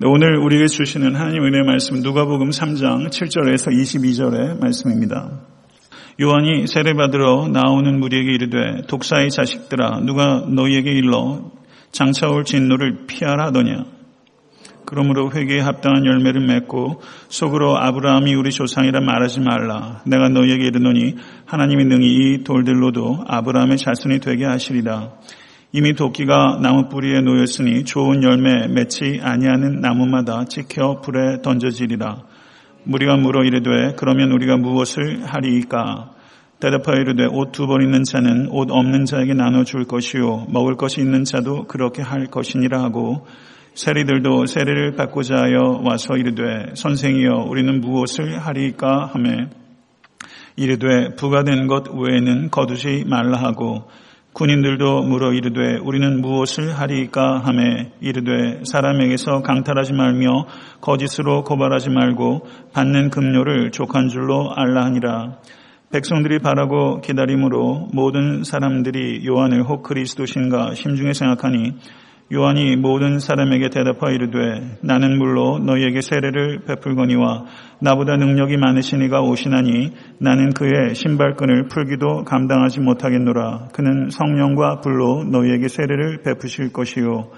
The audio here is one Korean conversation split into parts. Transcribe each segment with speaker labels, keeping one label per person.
Speaker 1: 네, 오늘 우리에게 주시는 하나님 은혜의 말씀 누가복음 3장 7절에서 22절의 말씀입니다. 요한이 세례받으러 나오는 무리에게 이르되 독사의 자식들아 누가 너희에게 일러 장차 올 진노를 피하라 하더냐 그러므로 회개에 합당한 열매를 맺고 속으로 아브라함이 우리 조상이라 말하지 말라. 내가 너희에게 이르노니 하나님이 능히 이 돌들로도 아브라함의 자손이 되게 하시리라. 이미 도끼가 나무 뿌리에 놓였으니 좋은 열매 맺지 아니하는 나무마다 찍혀 불에 던져지리라. 무리가 물어 이르되 그러면 우리가 무엇을 하리이까? 대답하여 이르되 옷 두 벌 있는 자는 옷 없는 자에게 나눠 줄 것이요 먹을 것이 있는 자도 그렇게 할 것이니라 하고 세리들도 세례를 받고자 하여 와서 이르되 선생이여 우리는 무엇을 하리까 하매 이르되 부가 된 것 외에는 거두지 말라 하고 군인들도 물어 이르되 우리는 무엇을 하리까 하매 이르되 사람에게서 강탈하지 말며 거짓으로 고발하지 말고 받는 금료를 족한 줄로 알라 하니라. 백성들이 바라고 기다림으로 모든 사람들이 요한을 혹 그리스도신가 심중에 생각하니 요한이 모든 사람에게 대답하여 이르되 나는 물로 너희에게 세례를 베풀거니와 나보다 능력이 많으시니가 오시나니 나는 그의 신발끈을 풀기도 감당하지 못하겠노라. 그는 성령과 불로 너희에게 세례를 베푸실 것이요.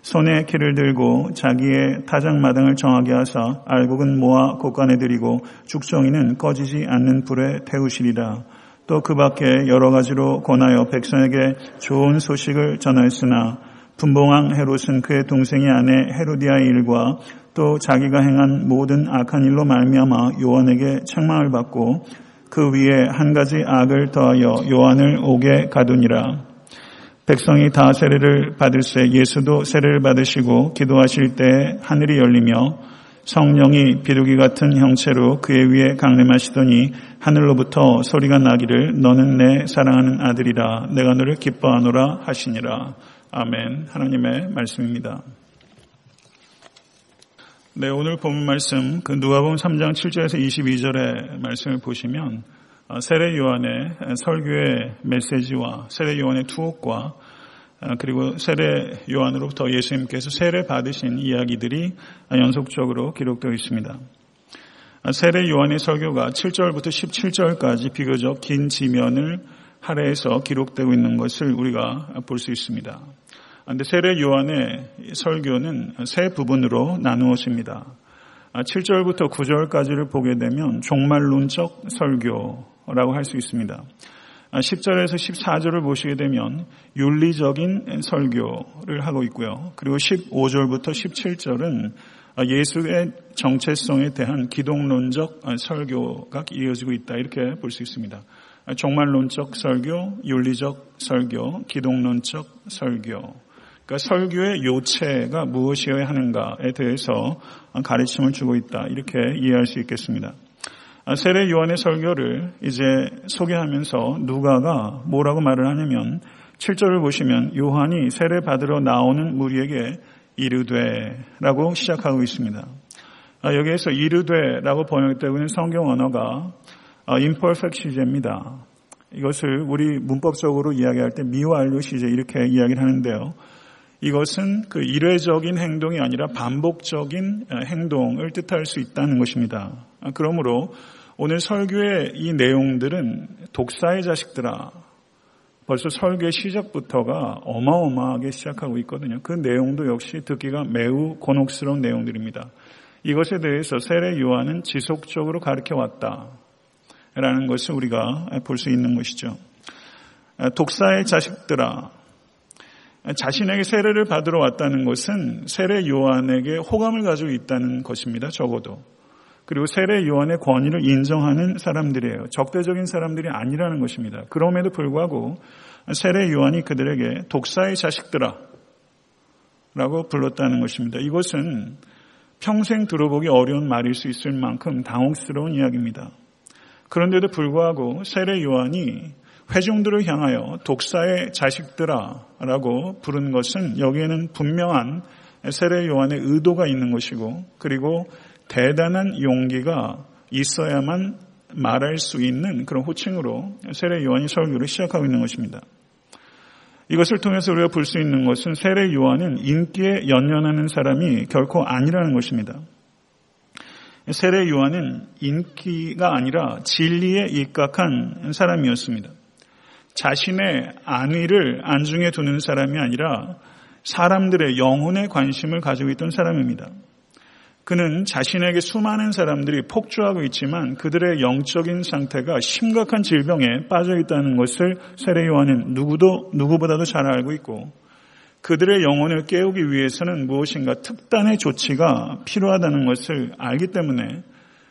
Speaker 1: 손에 키를 들고 자기의 타작마당을 정하게 하사 알곡은 모아 곳간에 들이고 죽정이는 꺼지지 않는 불에 태우시리라. 또 그 밖에 여러 가지로 권하여 백성에게 좋은 소식을 전하였으나 분봉왕 헤롯은 그의 동생의 아내 헤로디아의 일과 또 자기가 행한 모든 악한 일로 말미암아 요한에게 책망을 받고 그 위에 한 가지 악을 더하여 요한을 옥에 가두니라. 백성이 다 세례를 받을 새 예수도 세례를 받으시고 기도하실 때 하늘이 열리며 성령이 비둘기 같은 형체로 그의 위에 강림하시더니 하늘로부터 소리가 나기를 너는 내 사랑하는 아들이라 내가 너를 기뻐하노라 하시니라. 아멘. 하나님의 말씀입니다. 네, 오늘 본 말씀, 그 누가복음 3장 7절에서 22절의 말씀을 보시면 어, 세례 요한의 설교의 메시지와 세례 요한의 투옥과 어, 그리고 세례 요한으로부터 예수님께서 세례 받으신 이야기들이 연속적으로 기록되어 있습니다. 어, 세례 요한의 설교가 7절부터 17절까지 비교적 긴 지면을 할애해서 기록되고 있는 것을 우리가 볼 수 있습니다. 그런데 세례 요한의 설교는 세 부분으로 나누어집니다. 7절부터 9절까지를 보게 되면 종말론적 설교라고 할 수 있습니다. 10절에서 14절을 보시게 되면 윤리적인 설교를 하고 있고요. 그리고 15절부터 17절은 예수의 정체성에 대한 기독론적 설교가 이어지고 있다 이렇게 볼 수 있습니다. 종말론적 설교, 윤리적 설교, 기독론적 설교. 그러니까 설교의 요체가 무엇이어야 하는가에 대해서 가르침을 주고 있다. 이렇게 이해할 수 있겠습니다. 세례 요한의 설교를 이제 소개하면서 누가가 뭐라고 말을 하냐면 7절을 보시면 요한이 세례 받으러 나오는 무리에게 이르되라고 시작하고 있습니다. 여기에서 이르되라고 번역되고 있는 성경 언어가 imperfect 시제입니다. 이것을 우리 문법적으로 이야기할 때 미완료 시제 이렇게 이야기를 하는데요. 이것은 그 일회적인 행동이 아니라 반복적인 행동을 뜻할 수 있다는 것입니다. 그러므로 오늘 설교의 이 내용들은 독사의 자식들아 벌써 설교의 시작부터가 어마어마하게 시작하고 있거든요. 그 내용도 역시 듣기가 매우 곤혹스러운 내용들입니다. 이것에 대해서 세례 요한은 지속적으로 가르쳐 왔다. 라는 것을 우리가 볼 수 있는 것이죠. 독사의 자식들아, 자신에게 세례를 받으러 왔다는 것은 세례 요한에게 호감을 가지고 있다는 것입니다. 적어도. 그리고 세례 요한의 권위를 인정하는 사람들이에요. 적대적인 사람들이 아니라는 것입니다. 그럼에도 불구하고 세례 요한이 그들에게 독사의 자식들아 라고 불렀다는 것입니다. 이것은 평생 들어보기 어려운 말일 수 있을 만큼 당혹스러운 이야기입니다. 그런데도 불구하고 세례 요한이 회중들을 향하여 독사의 자식들아라고 부른 것은 여기에는 분명한 세례 요한의 의도가 있는 것이고 그리고 대단한 용기가 있어야만 말할 수 있는 그런 호칭으로 세례 요한이 설교를 시작하고 있는 것입니다. 이것을 통해서 우리가 볼 수 있는 것은 세례 요한은 인기에 연연하는 사람이 결코 아니라는 것입니다. 세례 요한은 인기가 아니라 진리에 입각한 사람이었습니다. 자신의 안위를 안중에 두는 사람이 아니라 사람들의 영혼에 관심을 가지고 있던 사람입니다. 그는 자신에게 수많은 사람들이 폭주하고 있지만 그들의 영적인 상태가 심각한 질병에 빠져 있다는 것을 세례 요한은 누구도 누구보다도 잘 알고 있고 그들의 영혼을 깨우기 위해서는 무엇인가 특단의 조치가 필요하다는 것을 알기 때문에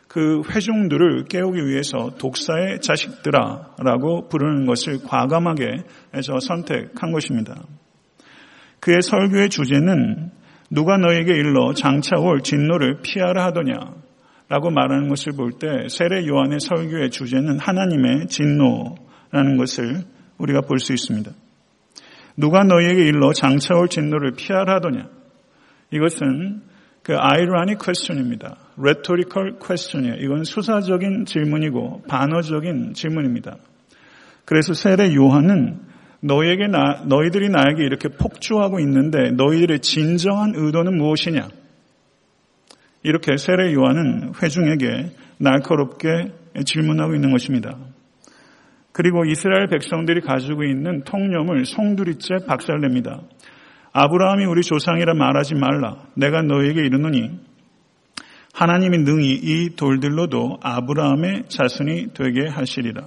Speaker 1: 그 회중들을 깨우기 위해서 독사의 자식들아 라고 부르는 것을 과감하게 저 선택한 것입니다. 그의 설교의 주제는 누가 너에게 일러 장차 올 진노를 피하라 하더냐 라고 말하는 것을 볼 때 세례 요한의 설교의 주제는 하나님의 진노라는 것을 우리가 볼 수 있습니다. 누가 너희에게 일러 장차 올 진노를 피하라 하더냐 이것은 그 ironic question입니다. rhetorical question이에요. 이건 수사적인 질문이고 반어적인 질문입니다. 그래서 세례 요한은 너에게 나, 너희들이 나에게 이렇게 폭주하고 있는데 너희들의 진정한 의도는 무엇이냐? 이렇게 세례 요한은 회중에게 날카롭게 질문하고 있는 것입니다. 그리고 이스라엘 백성들이 가지고 있는 통념을 송두리째 박살냅니다. 아브라함이 우리 조상이라 말하지 말라. 내가 너에게 이르노니 하나님이 능히 이 돌들로도 아브라함의 자손이 되게 하시리라.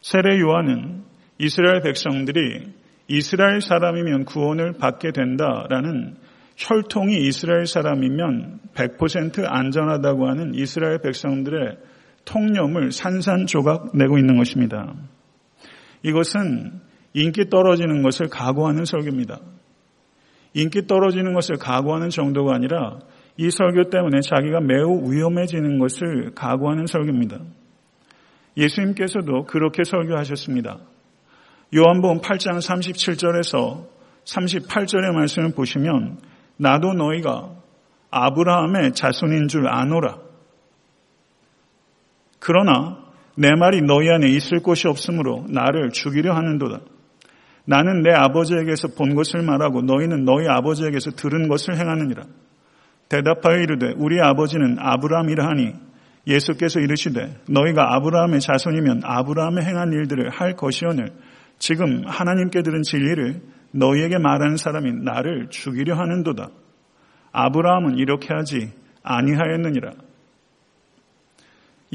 Speaker 1: 세례 요한은 이스라엘 백성들이 이스라엘 사람이면 구원을 받게 된다라는 혈통이 이스라엘 사람이면 100% 안전하다고 하는 이스라엘 백성들의 통념을 산산조각 내고 있는 것입니다. 이것은 인기 떨어지는 것을 각오하는 설교입니다. 인기 떨어지는 것을 각오하는 정도가 아니라 이 설교 때문에 자기가 매우 위험해지는 것을 각오하는 설교입니다. 예수님께서도 그렇게 설교하셨습니다. 요한복음 8장 37절에서 38절의 말씀을 보시면 나도 너희가 아브라함의 자손인 줄 아노라. 그러나 내 말이 너희 안에 있을 곳이 없으므로 나를 죽이려 하는도다. 나는 내 아버지에게서 본 것을 말하고 너희는 너희 아버지에게서 들은 것을 행하느니라. 대답하여 이르되 우리 아버지는 아브라함이라 하니 예수께서 이르시되 너희가 아브라함의 자손이면 아브라함의 행한 일들을 할 것이오늘 지금 하나님께 들은 진리를 너희에게 말하는 사람이 나를 죽이려 하는도다. 아브라함은 이렇게 하지 아니하였느니라.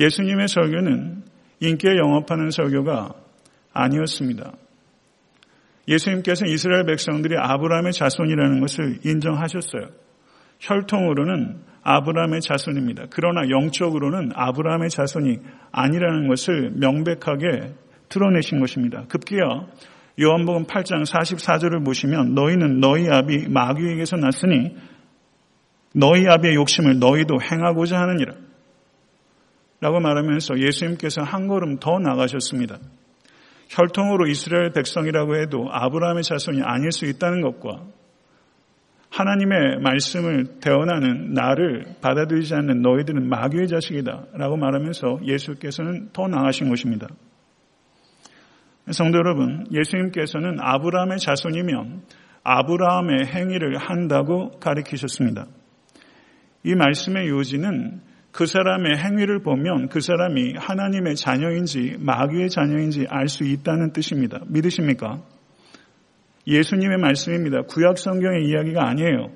Speaker 1: 예수님의 설교는 인기에 영업하는 설교가 아니었습니다. 예수님께서 이스라엘 백성들이 아브라함의 자손이라는 것을 인정하셨어요. 혈통으로는 아브라함의 자손입니다. 그러나 영적으로는 아브라함의 자손이 아니라는 것을 명백하게 드러내신 것입니다. 급기야 요한복음 8장 44절을 보시면 너희는 너희 아비 마귀에게서 났으니 너희 아비의 욕심을 너희도 행하고자 하느니라. 라고 말하면서 예수님께서 한 걸음 더 나가셨습니다. 혈통으로 이스라엘 백성이라고 해도 아브라함의 자손이 아닐 수 있다는 것과 하나님의 말씀을 대언하는 나를 받아들이지 않는 너희들은 마귀의 자식이다 라고 말하면서 예수께서는 더 나아신 것입니다. 성도 여러분, 예수님께서는 아브라함의 자손이면 아브라함의 행위를 한다고 가리키셨습니다. 이 말씀의 요지는 그 사람의 행위를 보면 그 사람이 하나님의 자녀인지 마귀의 자녀인지 알 수 있다는 뜻입니다. 믿으십니까? 예수님의 말씀입니다. 구약 성경의 이야기가 아니에요.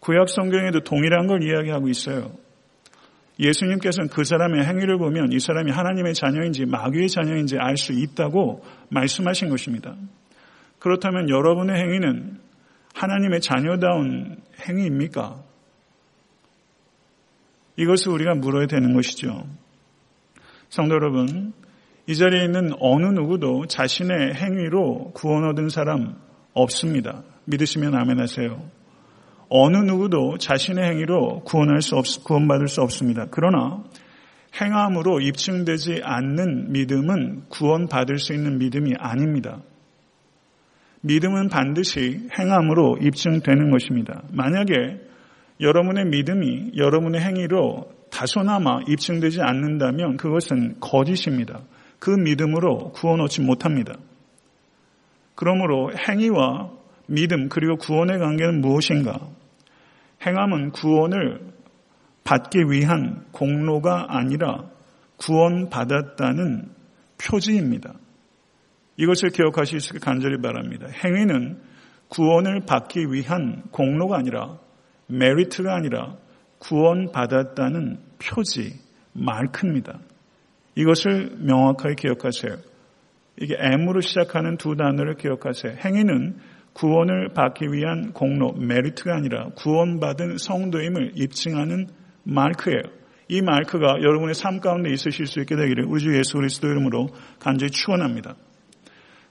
Speaker 1: 구약 성경에도 동일한 걸 이야기하고 있어요. 예수님께서는 그 사람의 행위를 보면 이 사람이 하나님의 자녀인지 마귀의 자녀인지 알 수 있다고 말씀하신 것입니다. 그렇다면 여러분의 행위는 하나님의 자녀다운 행위입니까? 이것을 우리가 물어야 되는 것이죠. 성도 여러분, 이 자리에 있는 어느 누구도 자신의 행위로 구원 얻은 사람 없습니다. 믿으시면 아멘 하세요. 어느 누구도 자신의 행위로 구원할 수 없, 구원받을 수 없습니다. 그러나 행함으로 입증되지 않는 믿음은 구원받을 수 있는 믿음이 아닙니다. 믿음은 반드시 행함으로 입증되는 것입니다. 만약에 여러분의 믿음이 여러분의 행위로 다소나마 입증되지 않는다면 그것은 거짓입니다. 그 믿음으로 구원 얻지 못합니다. 그러므로 행위와 믿음 그리고 구원의 관계는 무엇인가? 행함은 구원을 받기 위한 공로가 아니라 구원받았다는 표지입니다. 이것을 기억하실 수 있게 간절히 바랍니다. 행위는 구원을 받기 위한 공로가 아니라 메리트가 아니라 구원받았다는 표지, 마크입니다. 이것을 명확하게 기억하세요. 이게 M으로 시작하는 두 단어를 기억하세요. 행위는 구원을 받기 위한 공로, 메리트가 아니라 구원받은 성도임을 입증하는 마크예요. 이 마크가 여러분의 삶 가운데 있으실 수 있게 되기를 우리 주 예수 그리스도 이름으로 간절히 축원합니다.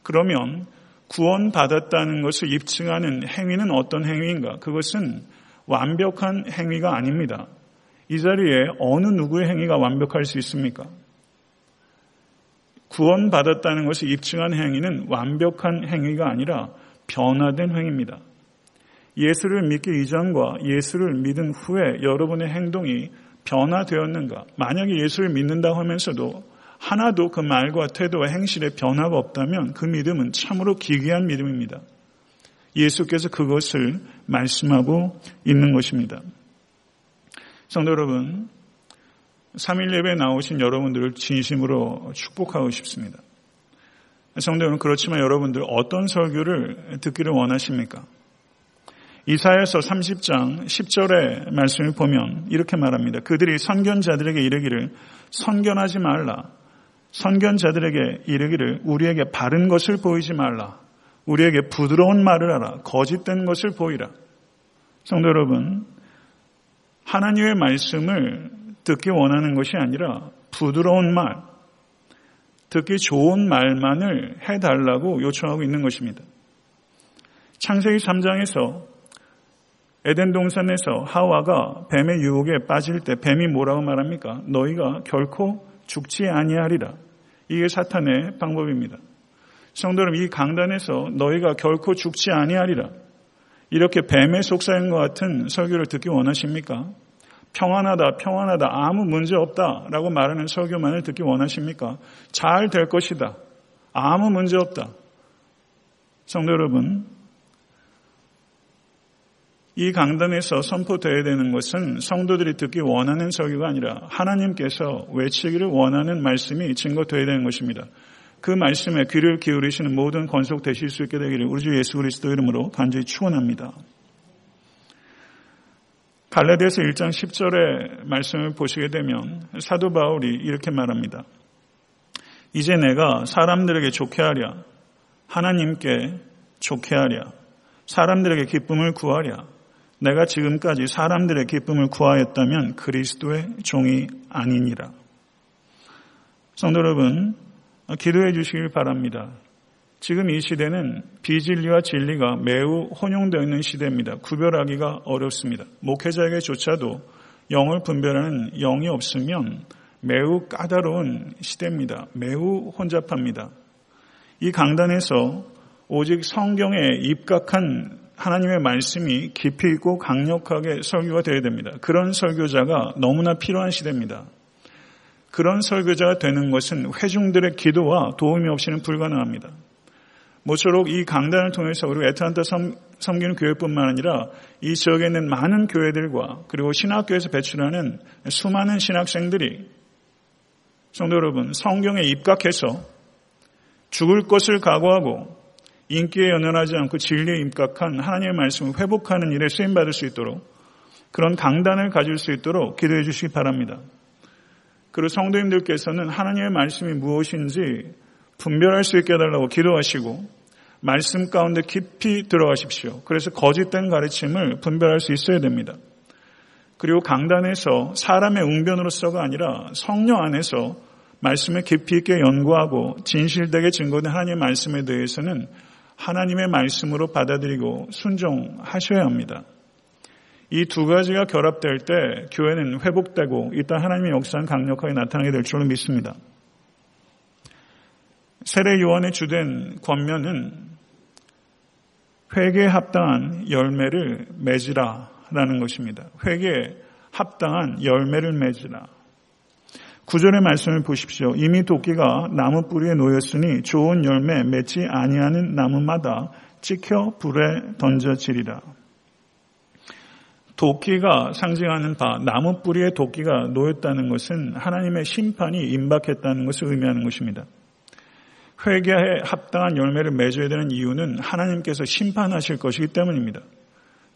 Speaker 1: 그러면 구원받았다는 것을 입증하는 행위는 어떤 행위인가? 그것은 완벽한 행위가 아닙니다. 이 자리에 어느 누구의 행위가 완벽할 수 있습니까? 구원받았다는 것을 입증한 행위는 완벽한 행위가 아니라 변화된 행위입니다. 예수를 믿기 이전과 예수를 믿은 후에 여러분의 행동이 변화되었는가? 만약에 예수를 믿는다 하면서도 하나도 그 말과 태도와 행실에 변화가 없다면 그 믿음은 참으로 기괴한 믿음입니다. 예수께서 그것을 말씀하고 있는 것입니다. 성도 여러분, 3일 예배에 나오신 여러분들을 진심으로 축복하고 싶습니다. 성도 여러분, 그렇지만 여러분들 어떤 설교를 듣기를 원하십니까? 이사야서 30장 10절의 말씀을 보면 이렇게 말합니다. 그들이 선견자들에게 이르기를 선견하지 말라. 선견자들에게 이르기를 우리에게 바른 것을 보이지 말라. 우리에게 부드러운 말을 하라. 거짓된 것을 보이라. 성도 여러분, 하나님의 말씀을 듣기 원하는 것이 아니라 부드러운 말, 듣기 좋은 말만을 해달라고 요청하고 있는 것입니다. 창세기 3장에서 에덴 동산에서 하와가 뱀의 유혹에 빠질 때 뱀이 뭐라고 말합니까? 너희가 결코 죽지 아니하리라. 이게 사탄의 방법입니다. 성도 여러분, 이 강단에서 너희가 결코 죽지 아니하리라. 이렇게 뱀의 속사인과 같은 설교를 듣기 원하십니까? 평안하다, 평안하다, 아무 문제 없다 라고 말하는 설교만을 듣기 원하십니까? 잘 될 것이다. 아무 문제 없다. 성도 여러분, 이 강단에서 선포되어야 되는 것은 성도들이 듣기 원하는 설교가 아니라 하나님께서 외치기를 원하는 말씀이 증거되어야 되는 것입니다. 그 말씀에 귀를 기울이시는 모든 건속 되실 수 있게 되기를 우리 주 예수 그리스도 이름으로 간절히 축원합니다. 갈라디아서 1장 10절의 말씀을 보시게 되면 사도 바울이 이렇게 말합니다. 이제 내가 사람들에게 좋게 하랴 하나님께 좋게 하랴 사람들에게 기쁨을 구하랴 내가 지금까지 사람들의 기쁨을 구하였다면 그리스도의 종이 아니니라. 성도 여러분, 기도해 주시길 바랍니다. 지금 이 시대는 비진리와 진리가 매우 혼용되어 있는 시대입니다. 구별하기가 어렵습니다. 목회자에게조차도 영을 분별하는 영이 없으면 매우 까다로운 시대입니다. 매우 혼잡합니다. 이 강단에서 오직 성경에 입각한 하나님의 말씀이 깊이 있고 강력하게 설교가 되어야 됩니다. 그런 설교자가 너무나 필요한 시대입니다. 그런 설교자가 되는 것은 회중들의 기도와 도움이 없이는 불가능합니다. 모쪼록 이 강단을 통해서 우리 애틀란타 섬기는 교회뿐만 아니라 이 지역에 있는 많은 교회들과 그리고 신학교에서 배출하는 수많은 신학생들이 성도 여러분 성경에 입각해서 죽을 것을 각오하고 인기에 연연하지 않고 진리에 입각한 하나님의 말씀을 회복하는 일에 쓰임받을 수 있도록 그런 강단을 가질 수 있도록 기도해 주시기 바랍니다. 그리고 성도님들께서는 하나님의 말씀이 무엇인지 분별할 수 있게 해달라고 기도하시고 말씀 가운데 깊이 들어가십시오. 그래서 거짓된 가르침을 분별할 수 있어야 됩니다. 그리고 강단에서 사람의 웅변으로서가 아니라 성령 안에서 말씀을 깊이 있게 연구하고 진실되게 증거된 하나님의 말씀에 대해서는 하나님의 말씀으로 받아들이고 순종하셔야 합니다. 이 두 가지가 결합될 때 교회는 회복되고 이따 하나님의 역사는 강력하게 나타나게 될 줄로 믿습니다. 세례 요한의 주된 권면은 회개에 합당한 열매를 맺으라라는 것입니다. 회개에 합당한 열매를 맺으라. 구절의 말씀을 보십시오. 이미 도끼가 나무 뿌리에 놓였으니 좋은 열매 맺지 아니하는 나무마다 찍혀 불에 던져지리라. 도끼가 상징하는 바, 나무 뿌리에 도끼가 놓였다는 것은 하나님의 심판이 임박했다는 것을 의미하는 것입니다. 회개에 합당한 열매를 맺어야 되는 이유는 하나님께서 심판하실 것이기 때문입니다.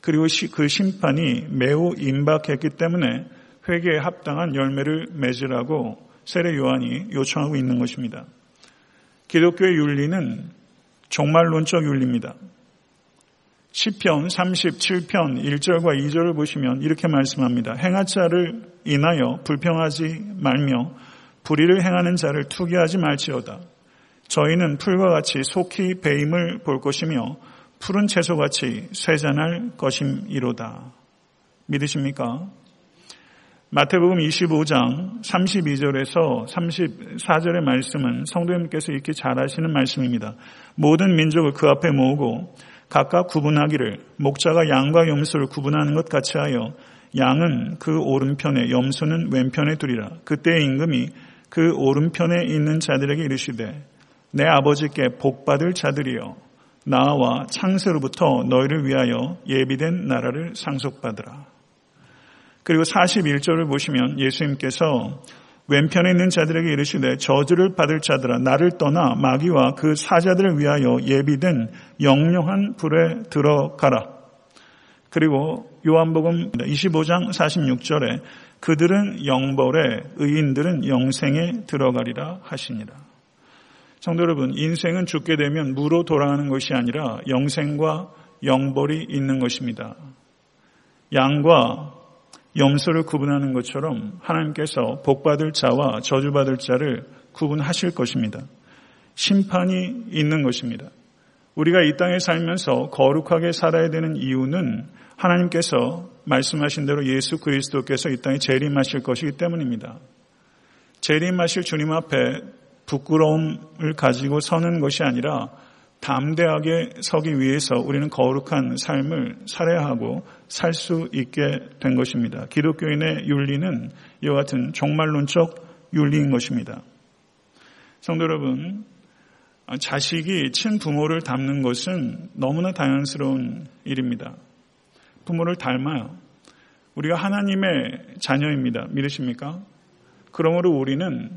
Speaker 1: 그리고 그 심판이 매우 임박했기 때문에 회개에 합당한 열매를 맺으라고 세례 요한이 요청하고 있는 것입니다. 기독교의 윤리는 종말론적 윤리입니다. 10편 37편 1절과 2절을 보시면 이렇게 말씀합니다. 행한 자를 인하여 불평하지 말며 불의를 행하는 자를 투기하지 말지어다. 저희는 풀과 같이 속히 배임을 볼 것이며 푸른 채소같이 쇠잔할 것임이로다. 믿으십니까? 마태복음 25장 32절에서 34절의 말씀은 성도님께서 읽기 잘 하시는 말씀입니다. 모든 민족을 그 앞에 모으고 각각 구분하기를 목자가 양과 염소를 구분하는 것 같이 하여 양은 그 오른편에 염소는 왼편에 두리라. 그때의 임금이 그 오른편에 있는 자들에게 이르시되 내 아버지께 복받을 자들이여 나와 창세로부터 너희를 위하여 예비된 나라를 상속받으라. 그리고 41절을 보시면 예수님께서 왼편에 있는 자들에게 이르시되 저주를 받을 자들아 나를 떠나 마귀와 그 사자들을 위하여 예비된 영영한 불에 들어가라. 그리고 요한복음 25장 46절에 그들은 영벌에 의인들은 영생에 들어가리라 하시니라. 성도 여러분, 인생은 죽게 되면 무로 돌아가는 것이 아니라 영생과 영벌이 있는 것입니다. 양과 염소를 구분하는 것처럼 하나님께서 복받을 자와 저주받을 자를 구분하실 것입니다. 심판이 있는 것입니다. 우리가 이 땅에 살면서 거룩하게 살아야 되는 이유는 하나님께서 말씀하신 대로 예수 그리스도께서 이 땅에 재림하실 것이기 때문입니다. 재림하실 주님 앞에 부끄러움을 가지고 서는 것이 아니라 담대하게 서기 위해서 우리는 거룩한 삶을 살아야 하고 살 수 있게 된 것입니다. 기독교인의 윤리는 이와 같은 종말론적 윤리인 것입니다. 성도 여러분, 자식이 친부모를 닮는 것은 너무나 당연스러운 일입니다. 부모를 닮아요. 우리가 하나님의 자녀입니다. 믿으십니까? 그러므로 우리는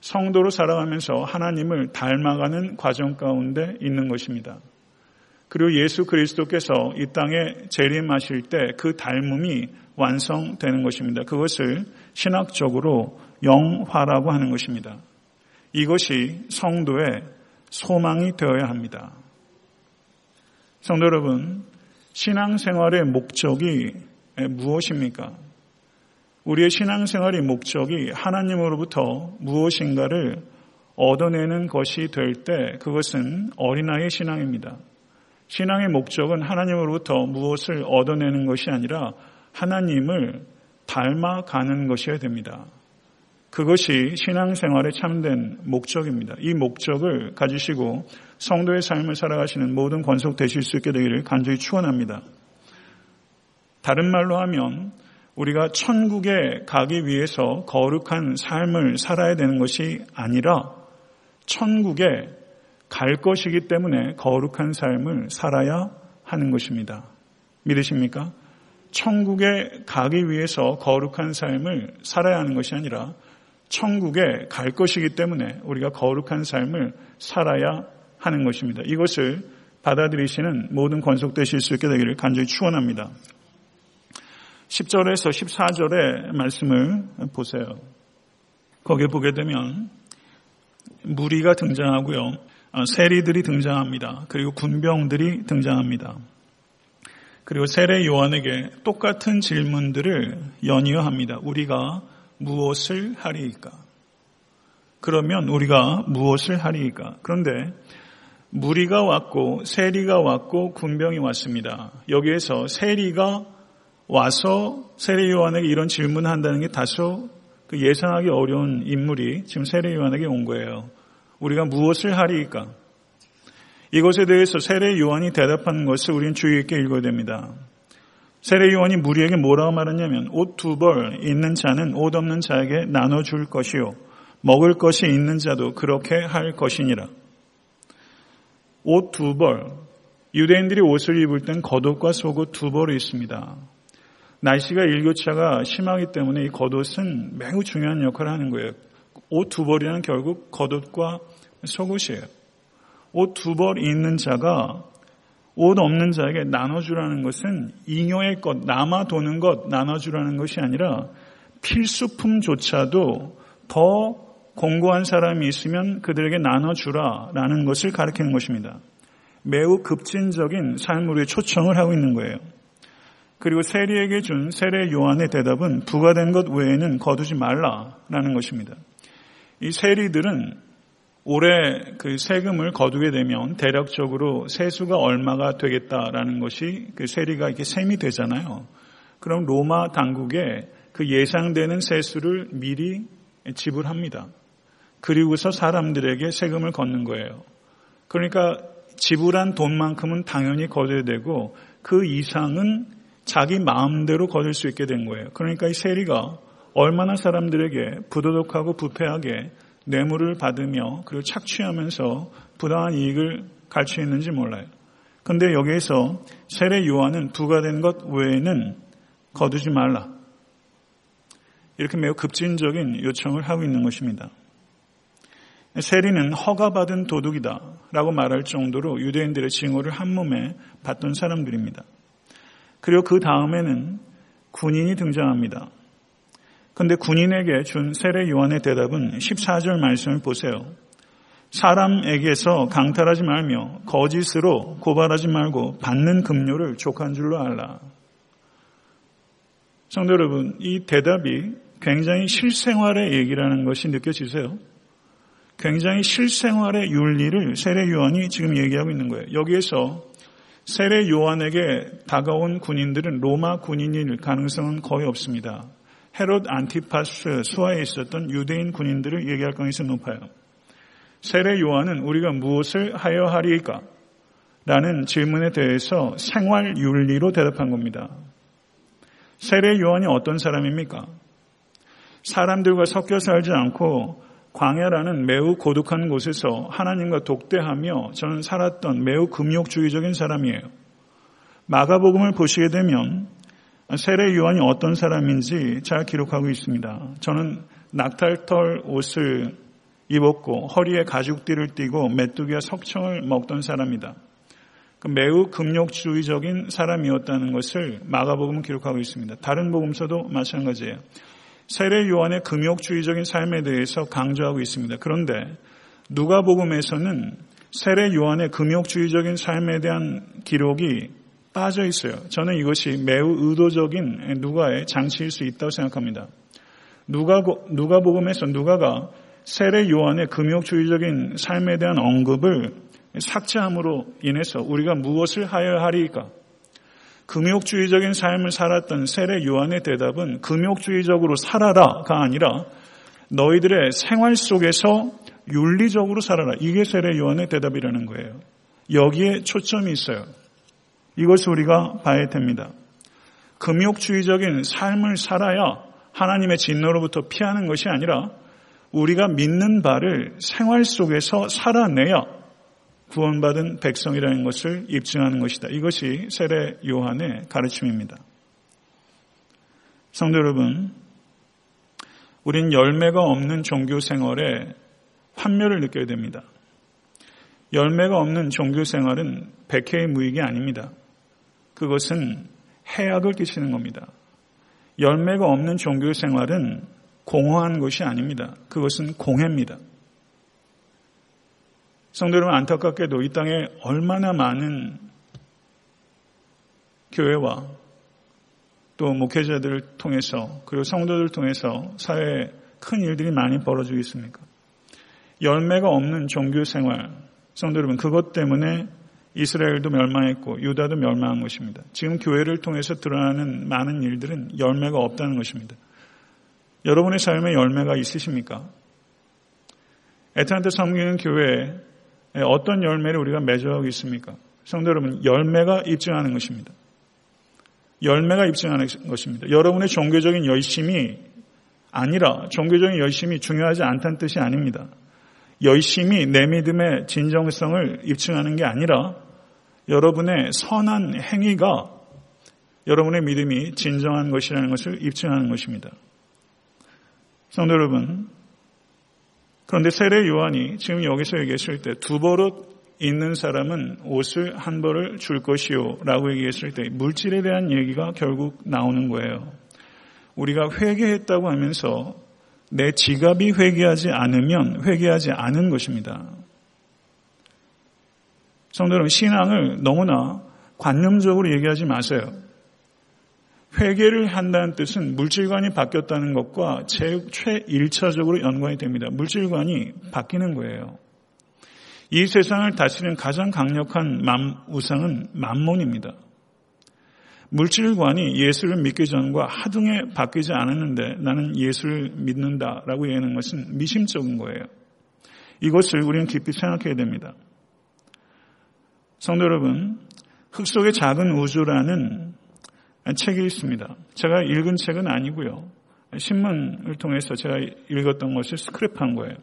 Speaker 1: 성도로 살아가면서 하나님을 닮아가는 과정 가운데 있는 것입니다. 그리고 예수 그리스도께서 이 땅에 재림하실 때 그 닮음이 완성되는 것입니다. 그것을 신학적으로 영화라고 하는 것입니다. 이것이 성도의 소망이 되어야 합니다. 성도 여러분, 신앙생활의 목적이 무엇입니까? 우리의 신앙생활의 목적이 하나님으로부터 무엇인가를 얻어내는 것이 될 때 그것은 어린아이의 신앙입니다. 신앙의 목적은 하나님으로부터 무엇을 얻어내는 것이 아니라 하나님을 닮아가는 것이어야 됩니다. 그것이 신앙생활의 참된 목적입니다. 이 목적을 가지시고 성도의 삶을 살아가시는 모든 권속 되실 수 있게 되기를 간절히 축원합니다. 다른 말로 하면 우리가 천국에 가기 위해서 거룩한 삶을 살아야 되는 것이 아니라 천국에 갈 것이기 때문에 거룩한 삶을 살아야 하는 것입니다. 믿으십니까? 천국에 가기 위해서 거룩한 삶을 살아야 하는 것이 아니라 천국에 갈 것이기 때문에 우리가 거룩한 삶을 살아야 하는 것입니다. 이것을 받아들이시는 모든 권속되실 수 있게 되기를 간절히 축원합니다. 10절에서 14절의 말씀을 보세요. 거기에 보게 되면 무리가 등장하고요. 아, 세리들이 등장합니다. 그리고 군병들이 등장합니다. 그리고 세례 요한에게 똑같은 질문들을 연이어 합니다. 우리가 무엇을 하리이까? 그러면 우리가 무엇을 하리이까? 그런데 무리가 왔고 세리가 왔고 군병이 왔습니다. 여기에서 세리가 와서 세례 요한에게 이런 질문을 한다는 게 다소 그 예상하기 어려운 인물이 지금 세례 요한에게 온 거예요. 우리가 무엇을 하리까? 이것에 대해서 세례 요한이 대답하는 것을 우리는 주의 있게 읽어야 됩니다. 세례 요한이 무리에게 뭐라고 말했냐면 옷 두 벌 있는 자는 옷 없는 자에게 나눠 줄 것이요 먹을 것이 있는 자도 그렇게 할 것이니라. 옷 두 벌. 유대인들이 옷을 입을 땐 겉옷과 속옷 두 벌이 있습니다. 날씨가 일교차가 심하기 때문에 이 겉옷은 매우 중요한 역할을 하는 거예요. 옷 두 벌이란 결국 겉옷과 속옷이에요. 옷 두 벌 있는 자가 옷 없는 자에게 나눠주라는 것은 잉여의 것, 남아 도는 것 나눠주라는 것이 아니라 필수품조차도 더 공고한 사람이 있으면 그들에게 나눠주라라는 것을 가리키는 것입니다. 매우 급진적인 삶으로의 초청을 하고 있는 거예요. 그리고 세리에게 준 세례 요한의 대답은 부과된 것 외에는 거두지 말라라는 것입니다. 이 세리들은 올해 그 세금을 거두게 되면 대략적으로 세수가 얼마가 되겠다라는 것이 그 세리가 이렇게 셈이 되잖아요. 그럼 로마 당국에 그 예상되는 세수를 미리 지불합니다. 그리고서 사람들에게 세금을 걷는 거예요. 그러니까 지불한 돈만큼은 당연히 거둬야 되고 그 이상은 자기 마음대로 거둘 수 있게 된 거예요. 그러니까 이 세리가 얼마나 사람들에게 부도덕하고 부패하게 뇌물을 받으며 그리고 착취하면서 부당한 이익을 갈취했는지 몰라요. 근데 여기에서 세례 요한은 부과된 것 외에는 거두지 말라. 이렇게 매우 급진적인 요청을 하고 있는 것입니다. 세리는 허가받은 도둑이다 라고 말할 정도로 유대인들의 징후를 한 몸에 받던 사람들입니다. 그리고 그 다음에는 군인이 등장합니다. 근데 군인에게 준 세례 요한의 대답은 14절 말씀을 보세요. 사람에게서 강탈하지 말며 거짓으로 고발하지 말고 받는 급료를 족한 줄로 알라. 성도 여러분, 이 대답이 굉장히 실생활의 얘기라는 것이 느껴지세요? 굉장히 실생활의 윤리를 세례 요한이 지금 얘기하고 있는 거예요. 여기에서 세례 요한에게 다가온 군인들은 로마 군인일 가능성은 거의 없습니다. 헤롯 안티파스 수하에 있었던 유대인 군인들을 얘기할 가능성이 높아요. 세례 요한은 우리가 무엇을 하여 하리까? 라는 질문에 대해서 생활 윤리로 대답한 겁니다. 세례 요한이 어떤 사람입니까? 사람들과 섞여 살지 않고 광야라는 매우 고독한 곳에서 하나님과 독대하며 저는 살았던 매우 금욕주의적인 사람이에요. 마가복음을 보시게 되면 세례 요한이 어떤 사람인지 잘 기록하고 있습니다. 저는 낙탈털 옷을 입었고 허리에 가죽띠를 띠고 메뚜기와 석청을 먹던 사람이다. 그 매우 금욕주의적인 사람이었다는 것을 마가복음은 기록하고 있습니다. 다른 복음서도 마찬가지예요. 세례 요한의 금욕주의적인 삶에 대해서 강조하고 있습니다. 그런데 누가복음에서는 세례 요한의 금욕주의적인 삶에 대한 기록이 빠져 있어요. 저는 이것이 매우 의도적인 누가의 장치일 수 있다고 생각합니다. 누가 누가복음에서 누가가 세례 요한의 금욕주의적인 삶에 대한 언급을 삭제함으로 인해서 우리가 무엇을 하여야 하리까? 금욕주의적인 삶을 살았던 세례 요한의 대답은 금욕주의적으로 살아라가 아니라 너희들의 생활 속에서 윤리적으로 살아라. 이게 세례 요한의 대답이라는 거예요. 여기에 초점이 있어요. 이것을 우리가 봐야 됩니다. 금욕주의적인 삶을 살아야 하나님의 진노로부터 피하는 것이 아니라 우리가 믿는 바를 생활 속에서 살아내야 구원받은 백성이라는 것을 입증하는 것이다. 이것이 세례 요한의 가르침입니다. 성도 여러분, 우린 열매가 없는 종교 생활에 환멸을 느껴야 됩니다. 열매가 없는 종교 생활은 백해의 무익이 아닙니다. 그것은 해악을 끼치는 겁니다. 열매가 없는 종교 생활은 공허한 것이 아닙니다. 그것은 공해입니다. 성도 여러분 안타깝게도 이 땅에 얼마나 많은 교회와 또 목회자들을 통해서 그리고 성도들을 통해서 사회에 큰 일들이 많이 벌어지고 있습니까? 열매가 없는 종교 생활, 성도 여러분 그것 때문에 이스라엘도 멸망했고 유다도 멸망한 것입니다. 지금 교회를 통해서 드러나는 많은 일들은 열매가 없다는 것입니다. 여러분의 삶에 열매가 있으십니까? 에탄트 섬기는 교회에 어떤 열매를 우리가 맺어가고 있습니까? 성도 여러분, 열매가 입증하는 것입니다. 열매가 입증하는 것입니다. 여러분의 종교적인 열심이 아니라 종교적인 열심이 중요하지 않다는 뜻이 아닙니다. 열심히 내 믿음의 진정성을 입증하는 게 아니라 여러분의 선한 행위가 여러분의 믿음이 진정한 것이라는 것을 입증하는 것입니다. 성도 여러분, 그런데 세례 요한이 지금 여기서 얘기했을 때 두 버릇 있는 사람은 옷을 한 벌을 줄 것이요 라고 얘기했을 때 물질에 대한 얘기가 결국 나오는 거예요. 우리가 회개했다고 하면서 내 지갑이 회개하지 않으면 회개하지 않은 것입니다. 성도 여러분, 신앙을 너무나 관념적으로 얘기하지 마세요. 회개를 한다는 뜻은 물질관이 바뀌었다는 것과 제, 최일차적으로 연관이 됩니다. 물질관이 바뀌는 거예요. 이 세상을 다스리는 가장 강력한 우상은 만몬입니다. 물질관이 예수를 믿기 전과 하등에 바뀌지 않았는데 나는 예수를 믿는다라고 얘기하는 것은 미심적인 거예요. 이것을 우리는 깊이 생각해야 됩니다. 성도 여러분, 흙 속의 작은 우주라는 책이 있습니다. 제가 읽은 책은 아니고요. 신문을 통해서 제가 읽었던 것을 스크랩한 거예요.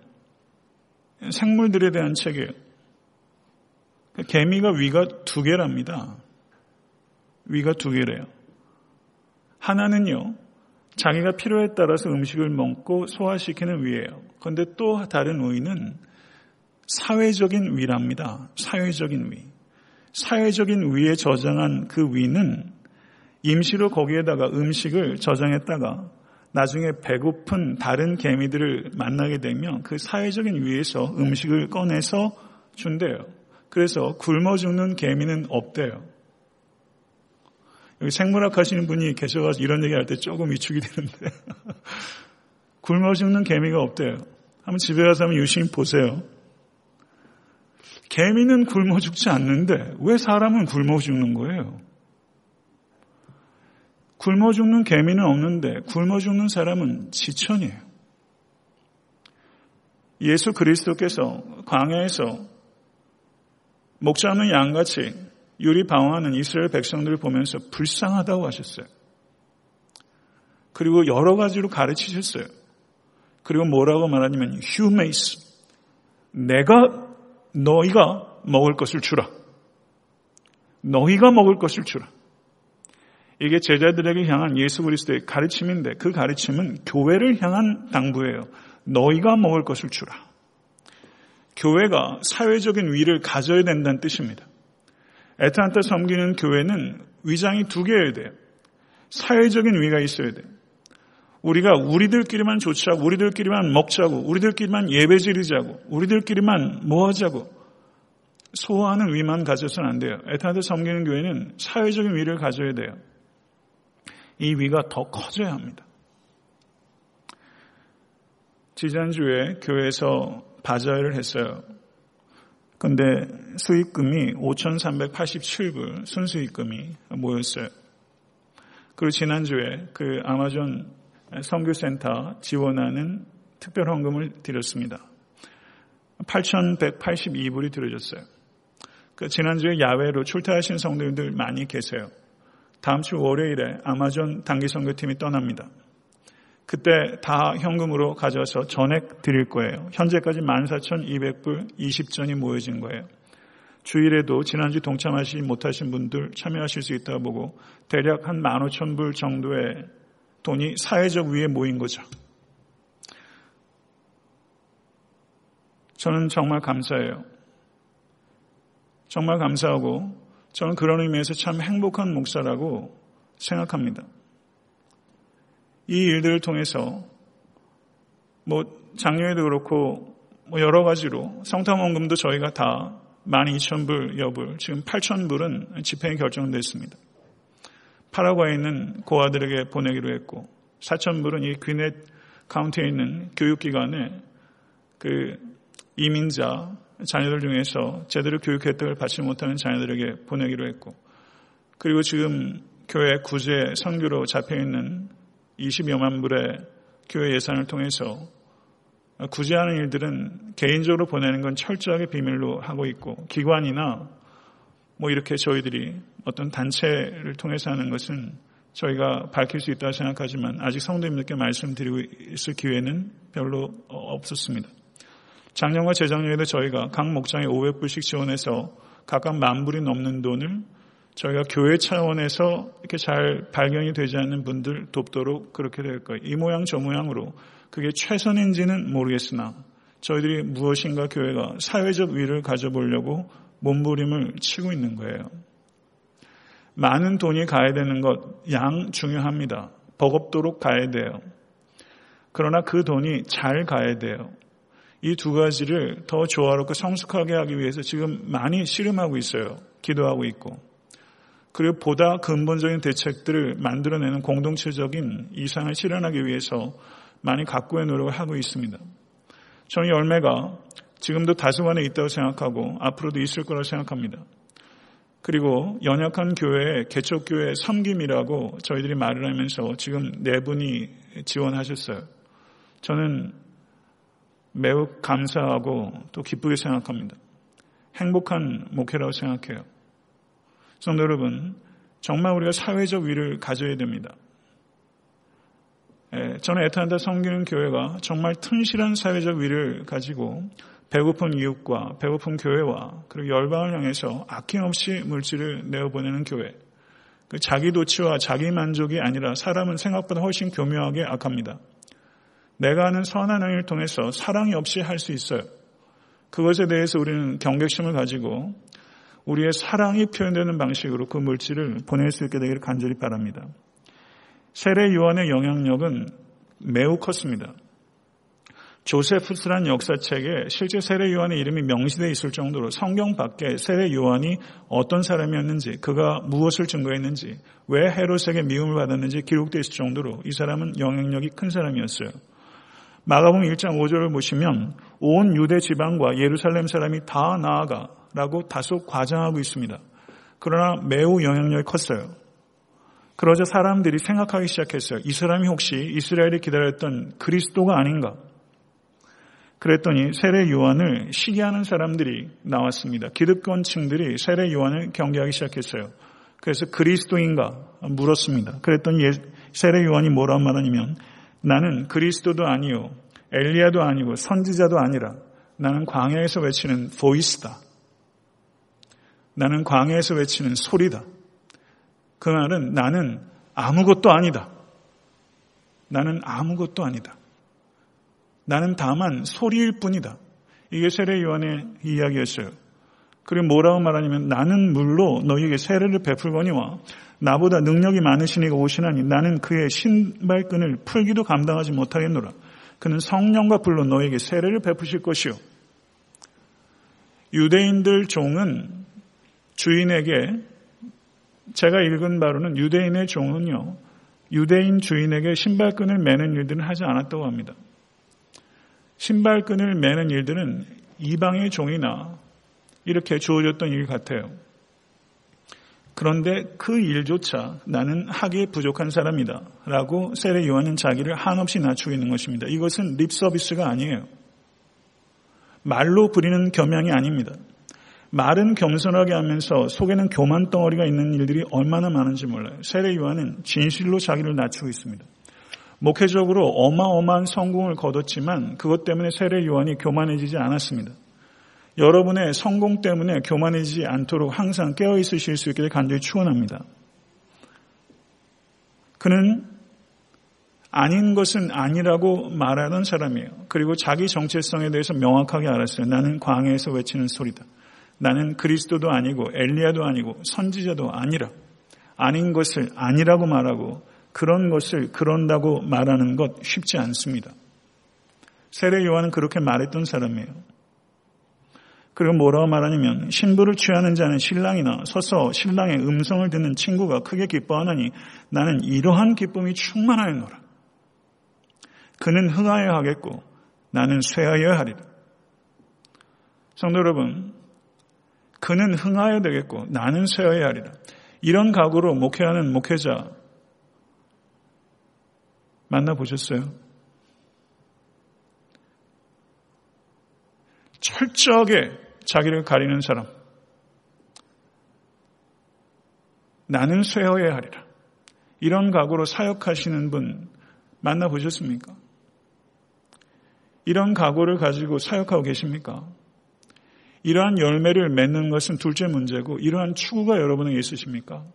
Speaker 1: 생물들에 대한 책이에요. 개미가 위가 두 개랍니다. 위가 두 개래요. 하나는요, 자기가 필요에 따라서 음식을 먹고 소화시키는 위예요. 그런데 또 다른 위는 사회적인 위랍니다. 사회적인 위. 사회적인 위에 저장한 그 위는 임시로 거기에다가 음식을 저장했다가 나중에 배고픈 다른 개미들을 만나게 되면 그 사회적인 위에서 음식을 꺼내서 준대요. 그래서 굶어 죽는 개미는 없대요. 여기 생물학 하시는 분이 계셔가지고 이런 얘기 할 때 조금 위축이 되는데. 굶어 죽는 개미가 없대요. 한번 집에 가서 한번 유심히 보세요. 개미는 굶어 죽지 않는데 왜 사람은 굶어 죽는 거예요? 굶어 죽는 개미는 없는데 굶어 죽는 사람은 지천이에요. 예수 그리스도께서 광야에서 목자 없는 양같이 유리 방황하는 이스라엘 백성들을 보면서 불쌍하다고 하셨어요. 그리고 여러 가지로 가르치셨어요. 그리고 뭐라고 말하냐면 휴메이스 내가 너희가 먹을 것을 주라. 너희가 먹을 것을 주라. 이게 제자들에게 향한 예수 그리스도의 가르침인데 그 가르침은 교회를 향한 당부예요. 너희가 먹을 것을 주라. 교회가 사회적인 위를 가져야 된다는 뜻입니다. 에탄타 섬기는 교회는 위장이 두 개여야 돼요. 사회적인 위가 있어야 돼요. 우리가 우리들끼리만 좋자고, 우리들끼리만 먹자고, 우리들끼리만 예배 지르자고, 우리들끼리만 뭐 하자고, 소화하는 위만 가져서는 안 돼요. 에탄타 섬기는 교회는 사회적인 위를 가져야 돼요. 이 위가 더 커져야 합니다. 지난주에 교회에서 바자회를 했어요. 근데 수익금이 5,387불 순수익금이 모였어요. 그리고 지난주에 그 아마존 선교센터 지원하는 특별 헌금을 드렸습니다. 8,182불이 들어졌어요. 그 지난주에 야외로 출퇴하신 성도님들 많이 계세요. 다음 주 월요일에 아마존 단기 선교팀이 떠납니다. 그때 다 현금으로 가져와서 전액 드릴 거예요. 현재까지 14,200불 20전이 모여진 거예요. 주일에도 지난주 동참하시 못하신 분들 참여하실 수 있다고 보고 대략 한 15,000불 정도의 돈이 사회적 위에 모인 거죠. 저는 정말 감사해요. 정말 감사하고 저는 그런 의미에서 참 행복한 목사라고 생각합니다. 이 일들을 통해서 뭐 작년에도 그렇고 뭐 여러 가지로 성탐원금도 저희가 다 12,000불 여불, 지금 8,000불은 집행이 결정됐습니다. 파라과에 있는 고아들에게 보내기로 했고 4,000불은 이 귀넷 카운티에 있는 교육기관에 그 이민자 자녀들 중에서 제대로 교육 혜택을 받지 못하는 자녀들에게 보내기로 했고 그리고 지금 교회 구제 선교로 잡혀 있는 20여만 불의 교회 예산을 통해서 구제하는 일들은 개인적으로 보내는 건 철저하게 비밀로 하고 있고 기관이나 뭐 이렇게 저희들이 어떤 단체를 통해서 하는 것은 저희가 밝힐 수 있다고 생각하지만 아직 성도님들께 말씀드리고 있을 기회는 별로 없었습니다. 작년과 재작년에도 저희가 각 목장에 500불씩 지원해서 각각 만 불이 넘는 돈을 저희가 교회 차원에서 이렇게 잘 발견이 되지 않는 분들 돕도록 그렇게 될 거예요. 이 모양 저 모양으로 그게 최선인지는 모르겠으나 저희들이 무엇인가 교회가 사회적 위를 가져보려고 몸부림을 치고 있는 거예요. 많은 돈이 가야 되는 것, 양 중요합니다. 버겁도록 가야 돼요. 그러나 그 돈이 잘 가야 돼요. 이 두 가지를 더 조화롭고 성숙하게 하기 위해서 지금 많이 씨름하고 있어요. 기도하고 있고. 그리고 보다 근본적인 대책들을 만들어내는 공동체적인 이상을 실현하기 위해서 많이 각고의 노력을 하고 있습니다. 저는 열매가 지금도 다수관에 있다고 생각하고 앞으로도 있을 거라고 생각합니다. 그리고 연약한 교회, 개척교회 섬김이라고 저희들이 말을 하면서 지금 네 분이 지원하셨어요. 저는 매우 감사하고 또 기쁘게 생각합니다. 행복한 목회라고 생각해요. 성도 여러분, 정말 우리가 사회적 위를 가져야 됩니다. 예, 저는 애타한다 섬기는 교회가 정말 튼실한 사회적 위를 가지고 배고픈 이웃과 배고픈 교회와 그리고 열방을 향해서 아낌없이 물질을 내어보내는 교회. 그 자기 도취와 자기 만족이 아니라 사람은 생각보다 훨씬 교묘하게 악합니다. 내가 하는 선한 행위를 통해서 사랑이 없이 할수 있어요. 그것에 대해서 우리는 경각심을 가지고 우리의 사랑이 표현되는 방식으로 그 물질을 보낼 수 있게 되기를 간절히 바랍니다. 세례 요한의 영향력은 매우 컸습니다. 조세프스란 역사책에 실제 세례 요한의 이름이 명시되어 있을 정도로 성경 밖에 세례 요한이 어떤 사람이었는지, 그가 무엇을 증거했는지, 왜 헤롯에게 미움을 받았는지 기록되어 있을 정도로 이 사람은 영향력이 큰 사람이었어요. 마가복음 1장 5절을 보시면 온 유대 지방과 예루살렘 사람이 다 나아가 라고 다소 과장하고 있습니다. 그러나 매우 영향력이 컸어요. 그러자 사람들이 생각하기 시작했어요. 이 사람이 혹시 이스라엘이 기다렸던 그리스도가 아닌가? 그랬더니 세례 요한을 시기하는 사람들이 나왔습니다. 기득권층들이 세례 요한을 경계하기 시작했어요. 그래서 그리스도인가 물었습니다. 그랬더니 세례 요한이 뭐라 말하냐면 나는 그리스도도 아니요 엘리야도 아니고 선지자도 아니라 나는 광야에서 외치는 보이스다. 나는 광야에서 외치는 소리다. 그 말은 나는 아무것도 아니다. 나는 아무것도 아니다. 나는 다만 소리일 뿐이다. 이게 세례 요한의 이야기였어요. 그리고 뭐라고 말하냐면 나는 물로 너희에게 세례를 베풀거니와 나보다 능력이 많으신 이가 오시나니 나는 그의 신발끈을 풀기도 감당하지 못하겠노라. 그는 성령과 불로 너에게 세례를 베푸실 것이요. 유대인들 종은 주인에게 제가 읽은 바로는 유대인의 종은요, 유대인 주인에게 신발끈을 매는 일들은 하지 않았다고 합니다. 신발끈을 매는 일들은 이방의 종이나 이렇게 주어졌던 일 같아요. 그런데 그 일조차 나는 하기에 부족한 사람이다. 라고 세례 요한은 자기를 한없이 낮추고 있는 것입니다. 이것은 립 서비스가 아니에요. 말로 부리는 겸양이 아닙니다. 말은 겸손하게 하면서 속에는 교만 덩어리가 있는 일들이 얼마나 많은지 몰라요. 세례 요한은 진실로 자기를 낮추고 있습니다. 목회적으로 어마어마한 성공을 거뒀지만 그것 때문에 세례 요한이 교만해지지 않았습니다. 여러분의 성공 때문에 교만해지지 않도록 항상 깨어 있으실 수 있기를 간절히 축원합니다. 그는 아닌 것은 아니라고 말하는 사람이에요. 그리고 자기 정체성에 대해서 명확하게 알았어요. 나는 광야에서 외치는 소리다. 나는 그리스도도 아니고 엘리야도 아니고 선지자도 아니라 아닌 것을 아니라고 말하고 그런 것을 그런다고 말하는 것 쉽지 않습니다. 세례 요한은 그렇게 말했던 사람이에요. 그리고 뭐라고 말하냐면 신부를 취하는 자는 신랑이나 서서 신랑의 음성을 듣는 친구가 크게 기뻐하느니 나는 이러한 기쁨이 충만하였노라. 그는 흥하여 하겠고 나는 쇠하여 하리라. 성도 여러분, 그는 흥하여 되겠고 나는 쇠어야 하리라. 이런 각오로 목회하는 목회자 만나보셨어요? 철저하게 자기를 가리는 사람. 나는 쇠어야 하리라. 이런 각오로 사역하시는 분 만나보셨습니까? 이런 각오를 가지고 사역하고 계십니까? 이러한 열매를 맺는 것은 둘째 문제고 이러한 추구가 여러분에게 있으십니까?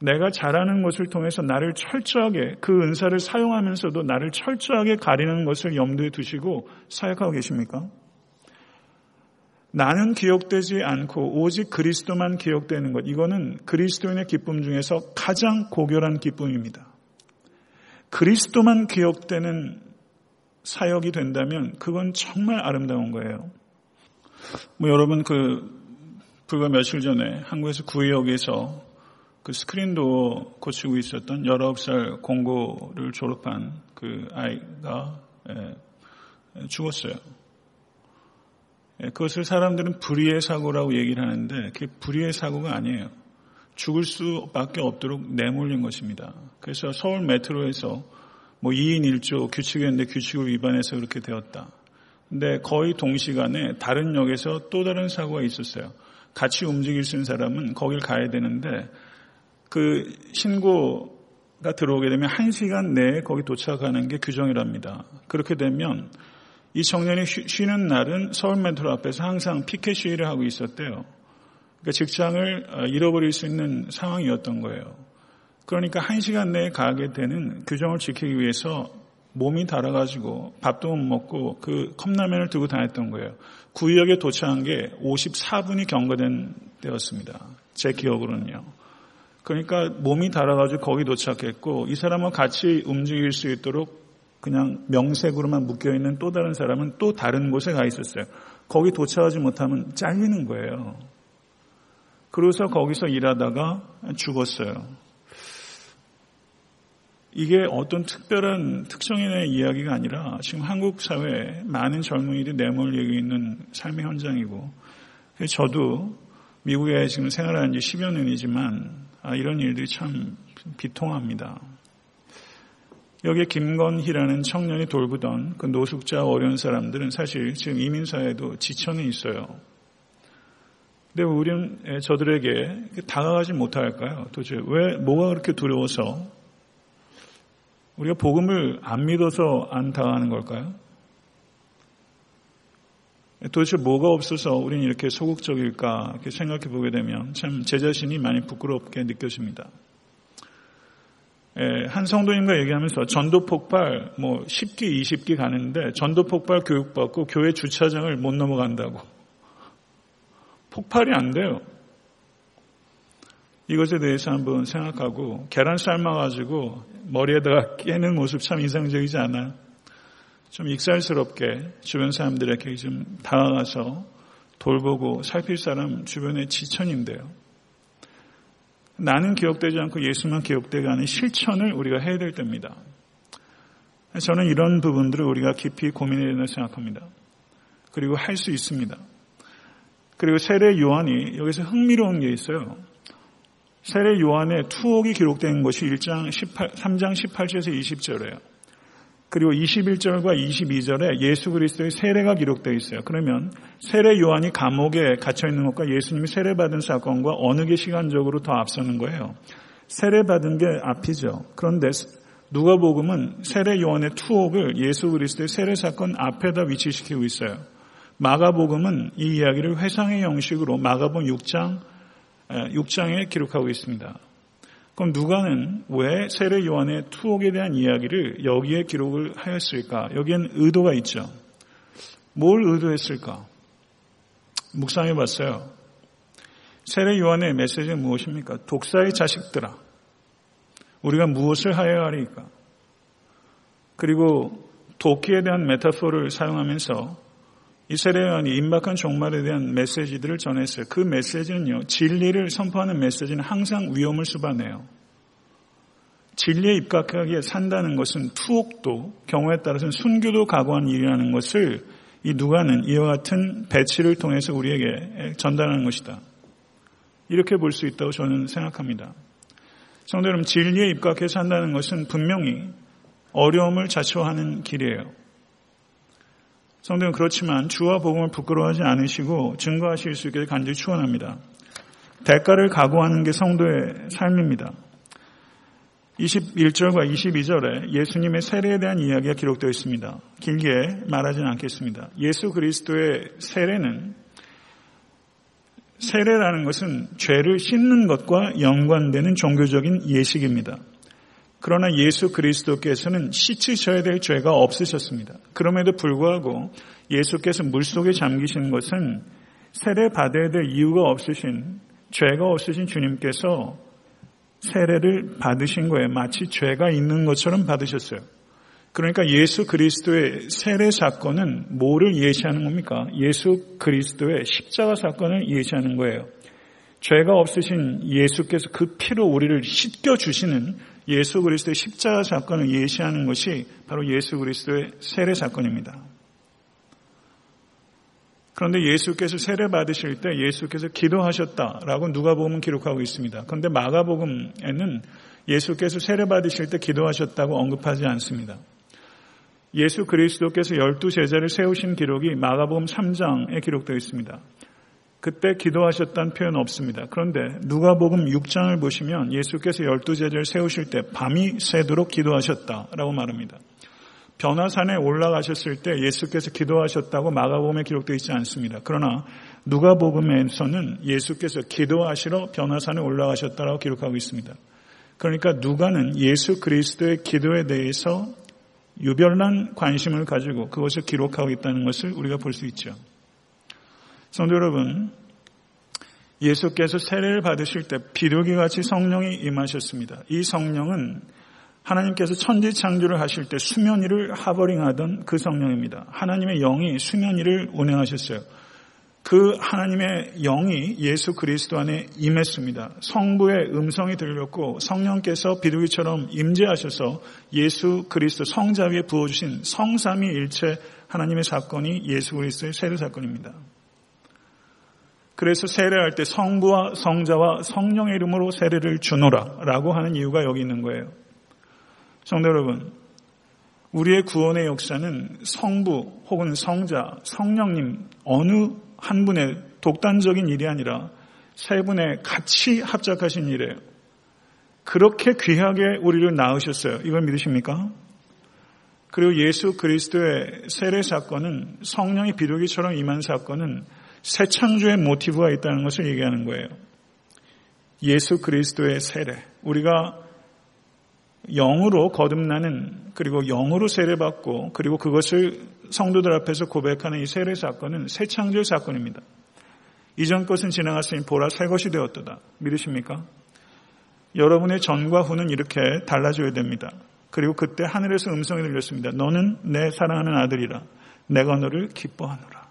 Speaker 1: 내가 잘하는 것을 통해서 나를 철저하게 그 은사를 사용하면서도 나를 철저하게 가리는 것을 염두에 두시고 사역하고 계십니까? 나는 기억되지 않고 오직 그리스도만 기억되는 것. 이거는 그리스도인의 기쁨 중에서 가장 고결한 기쁨입니다. 그리스도만 기억되는 사역이 된다면 그건 정말 아름다운 거예요. 뭐 여러분 그 불과 며칠 전에 한국에서 구의역에서 그 스크린도 고치고 있었던 19살 공고를 졸업한 그 아이가 예, 죽었어요. 예, 그것을 사람들은 불의의 사고라고 얘기를 하는데 그게 불의의 사고가 아니에요. 죽을 수밖에 없도록 내몰린 것입니다. 그래서 서울 메트로에서 뭐 2인 1조 규칙이었는데 규칙을 위반해서 그렇게 되었다. 근데 거의 동시간에 다른 역에서 또 다른 사고가 있었어요. 같이 움직일 수 있는 사람은 거길 가야 되는데 그 신고가 들어오게 되면 1시간 내에 거기 도착하는 게 규정이랍니다. 그렇게 되면 이 청년이 쉬는 날은 서울 메트로 앞에서 항상 피켓 시위를 하고 있었대요. 그러니까 직장을 어, 잃어버릴 수 있는 상황이었던 거예요. 그러니까 한 시간 내에 가게 되는 규정을 지키기 위해서 몸이 달아가지고 밥도 못 먹고 그 컵라면을 들고 다녔던 거예요. 구역에 도착한 게 54분이 경과된 때였습니다. 제 기억으로는요. 그러니까 몸이 달아가지고 거기 도착했고 이 사람은 같이 움직일 수 있도록 그냥 명색으로만 묶여있는 또 다른 사람은 또 다른 곳에 가 있었어요. 거기 도착하지 못하면 잘리는 거예요. 그래서 거기서 일하다가 죽었어요. 이게 어떤 특별한 특정인의 이야기가 아니라 지금 한국 사회에 많은 젊은이들이 내몰리고 있는 삶의 현장이고 저도 미국에 지금 생활한 지 10여 년이지만 아, 이런 일들이 참 비통합니다. 여기에 김건희라는 청년이 돌보던 그 노숙자 어려운 사람들은 사실 지금 이민사회도 지천에 있어요. 근데 우리는 저들에게 다가가지 못할까요? 도대체 왜, 뭐가 그렇게 두려워서 우리가 복음을 안 믿어서 안 당하는 걸까요? 도대체 뭐가 없어서 우리는 이렇게 소극적일까 이렇게 생각해 보게 되면 참 제 자신이 많이 부끄럽게 느껴집니다. 예, 한 성도님과 얘기하면서 전도 폭발 뭐 10기, 20기 가는데 전도 폭발 교육받고 교회 주차장을 못 넘어간다고. 폭발이 안 돼요. 이것에 대해서 한번 생각하고 계란 삶아가지고 머리에다가 깨는 모습 참 인상적이지 않아요? 좀 익살스럽게 주변 사람들에게 좀 다가가서 돌보고 살필 사람 주변에 지천인데요. 나는 기억되지 않고 예수만 기억되게 하는 실천을 우리가 해야 될 때입니다. 저는 이런 부분들을 우리가 깊이 고민해야 된다고 생각합니다. 그리고 할 수 있습니다. 그리고 세례 요한이 여기서 흥미로운 게 있어요. 세례 요한의 투옥이 기록된 것이 1장 18, 3장 18절에서 20절이에요. 그리고 21절과 22절에 예수 그리스도의 세례가 기록되어 있어요. 그러면 세례 요한이 감옥에 갇혀 있는 것과 예수님이 세례 받은 사건과 어느 게 시간적으로 더 앞서는 거예요. 세례 받은 게 앞이죠. 그런데 누가복음은 세례 요한의 투옥을 예수 그리스도의 세례 사건 앞에다 위치시키고 있어요. 마가복음은 이 이야기를 회상의 형식으로 마가복음 6장 6장에 기록하고 있습니다. 그럼 누가는 왜 세례 요한의 투옥에 대한 이야기를 여기에 기록을 하였을까? 여기엔 의도가 있죠. 뭘 의도했을까? 묵상해 봤어요. 세례 요한의 메시지는 무엇입니까? 독사의 자식들아. 우리가 무엇을 하여야 하리까? 그리고 도끼에 대한 메타포를 사용하면서 이 세례 요한이 임박한 종말에 대한 메시지들을 전했어요. 그 메시지는요, 진리를 선포하는 메시지는 항상 위험을 수반해요. 진리에 입각하게 산다는 것은 투옥도 경우에 따라서는 순교도 각오한 일이라는 것을 이 누가는 이와 같은 배치를 통해서 우리에게 전달하는 것이다. 이렇게 볼 수 있다고 저는 생각합니다. 성도 여러분, 진리에 입각해 산다는 것은 분명히 어려움을 자초하는 길이에요. 성도는 그렇지만 주와 복음을 부끄러워하지 않으시고 증거하실 수 있게 간절히 축원합니다. 대가를 각오하는 게 성도의 삶입니다. 21절과 22절에 예수님의 세례에 대한 이야기가 기록되어 있습니다. 길게 말하지는 않겠습니다. 예수 그리스도의 세례는 세례라는 것은 죄를 씻는 것과 연관되는 종교적인 예식입니다. 그러나 예수 그리스도께서는 씻으셔야 될 죄가 없으셨습니다. 그럼에도 불구하고 예수께서 물속에 잠기신 것은 세례 받아야 될 이유가 없으신 죄가 없으신 주님께서 세례를 받으신 거예요. 마치 죄가 있는 것처럼 받으셨어요. 그러니까 예수 그리스도의 세례 사건은 뭐를 예시하는 겁니까? 예수 그리스도의 십자가 사건을 예시하는 거예요. 죄가 없으신 예수께서 그 피로 우리를 씻겨 주시는 예수 그리스도의 십자가 사건을 예시하는 것이 바로 예수 그리스도의 세례 사건입니다. 그런데 예수께서 세례 받으실 때 예수께서 기도하셨다라고 누가복음은 기록하고 있습니다. 그런데 마가복음에는 예수께서 세례 받으실 때 기도하셨다고 언급하지 않습니다. 예수 그리스도께서 열두 제자를 세우신 기록이 마가복음 3장에 기록되어 있습니다. 그때 기도하셨다는 표현 없습니다. 그런데 누가복음 6장을 보시면 예수께서 열두 제자를 세우실 때 밤이 새도록 기도하셨다라고 말합니다. 변화산에 올라가셨을 때 예수께서 기도하셨다고 마가복음에 기록되어 있지 않습니다. 그러나 누가복음에서는 예수께서 기도하시러 변화산에 올라가셨다라고 기록하고 있습니다. 그러니까 누가는 예수 그리스도의 기도에 대해서 유별난 관심을 가지고 그것을 기록하고 있다는 것을 우리가 볼 수 있죠. 성도 여러분, 예수께서 세례를 받으실 때 비둘기 같이 성령이 임하셨습니다. 이 성령은 하나님께서 천지 창조를 하실 때 수면 위를 하버링하던 그 성령입니다. 하나님의 영이 수면 위를 운행하셨어요. 그 하나님의 영이 예수 그리스도 안에 임했습니다. 성부의 음성이 들렸고 성령께서 비둘기처럼 임재하셔서 예수 그리스도 성자 위에 부어주신 성삼위일체 하나님의 사건이 예수 그리스도의 세례 사건입니다. 그래서 세례할 때 성부와 성자와 성령의 이름으로 세례를 주노라 라고 하는 이유가 여기 있는 거예요. 성도 여러분, 우리의 구원의 역사는 성부 혹은 성자, 성령님 어느 한 분의 독단적인 일이 아니라 세 분의 같이 합작하신 일이에요. 그렇게 귀하게 우리를 낳으셨어요. 이걸 믿으십니까? 그리고 예수 그리스도의 세례 사건은 성령이 비둘기처럼 임한 사건은 새 창조의 모티브가 있다는 것을 얘기하는 거예요. 예수 그리스도의 세례. 우리가 영으로 거듭나는 그리고 영으로 세례받고 그리고 그것을 성도들 앞에서 고백하는 이 세례 사건은 새 창조의 사건입니다. 이전 것은 지나갔으니 보라 새 것이 되었도다. 믿으십니까? 여러분의 전과 후는 이렇게 달라져야 됩니다. 그리고 그때 하늘에서 음성이 들렸습니다. 너는 내 사랑하는 아들이라. 내가 너를 기뻐하노라.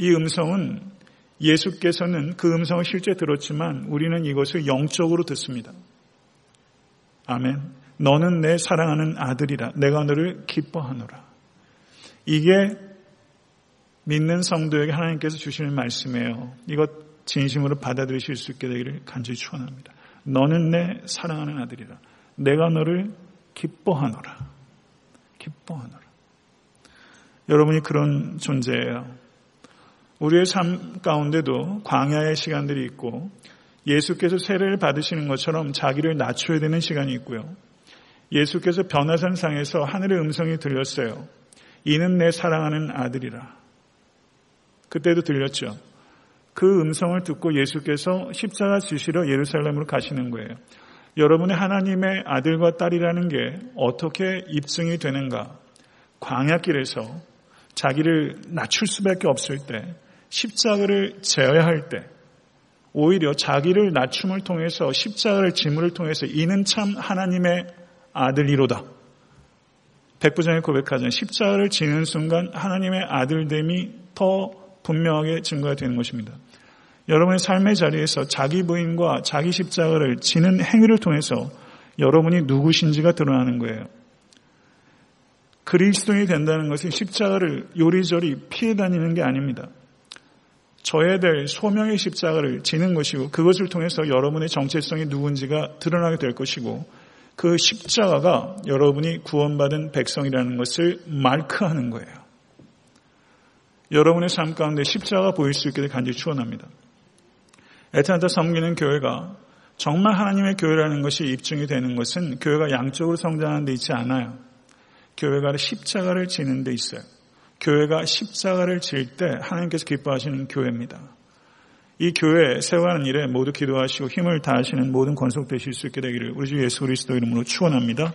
Speaker 1: 이 음성은 예수께서는 그 음성을 실제 들었지만 우리는 이것을 영적으로 듣습니다. 아멘. 너는 내 사랑하는 아들이라. 내가 너를 기뻐하노라. 이게 믿는 성도에게 하나님께서 주시는 말씀이에요. 이것 진심으로 받아들이실 수 있게 되기를 간절히 축원합니다. 너는 내 사랑하는 아들이라. 내가 너를 기뻐하노라. 기뻐하노라. 여러분이 그런 존재예요. 우리의 삶 가운데도 광야의 시간들이 있고 예수께서 세례를 받으시는 것처럼 자기를 낮춰야 되는 시간이 있고요. 예수께서 변화산 상에서 하늘의 음성이 들렸어요. 이는 내 사랑하는 아들이라. 그때도 들렸죠. 그 음성을 듣고 예수께서 십자가 지시러 예루살렘으로 가시는 거예요. 여러분의 하나님의 아들과 딸이라는 게 어떻게 입증이 되는가? 광야길에서 자기를 낮출 수밖에 없을 때, 십자가를 제어야 할 때, 오히려 자기를 낮춤을 통해서 십자가를 짐을 통해서 이는 참 하나님의 아들이로다. 백부장의 고백하자면 십자가를 지는 순간 하나님의 아들됨이 더 분명하게 증거가 되는 것입니다. 여러분의 삶의 자리에서 자기 부인과 자기 십자가를 지는 행위를 통해서 여러분이 누구신지가 드러나는 거예요. 그리스도인이 된다는 것은 십자가를 요리조리 피해 다니는 게 아닙니다. 져야 될 소명의 십자가를 지는 것이고 그것을 통해서 여러분의 정체성이 누군지가 드러나게 될 것이고 그 십자가가 여러분이 구원받은 백성이라는 것을 말크하는 거예요. 여러분의 삶 가운데 십자가 보일 수 있게 간절히 축원합니다. 에탄타 섬기는 교회가 정말 하나님의 교회라는 것이 입증이 되는 것은 교회가 양쪽으로 성장하는 데 있지 않아요. 교회가 십자가를 지는 데 있어요. 교회가 십자가를 질 때 하나님께서 기뻐하시는 교회입니다. 이 교회 세워가는 일에 모두 기도하시고 힘을 다하시는 모든 권속되실 수 있게 되기를 우리 주 예수 그리스도 이름으로 축원합니다.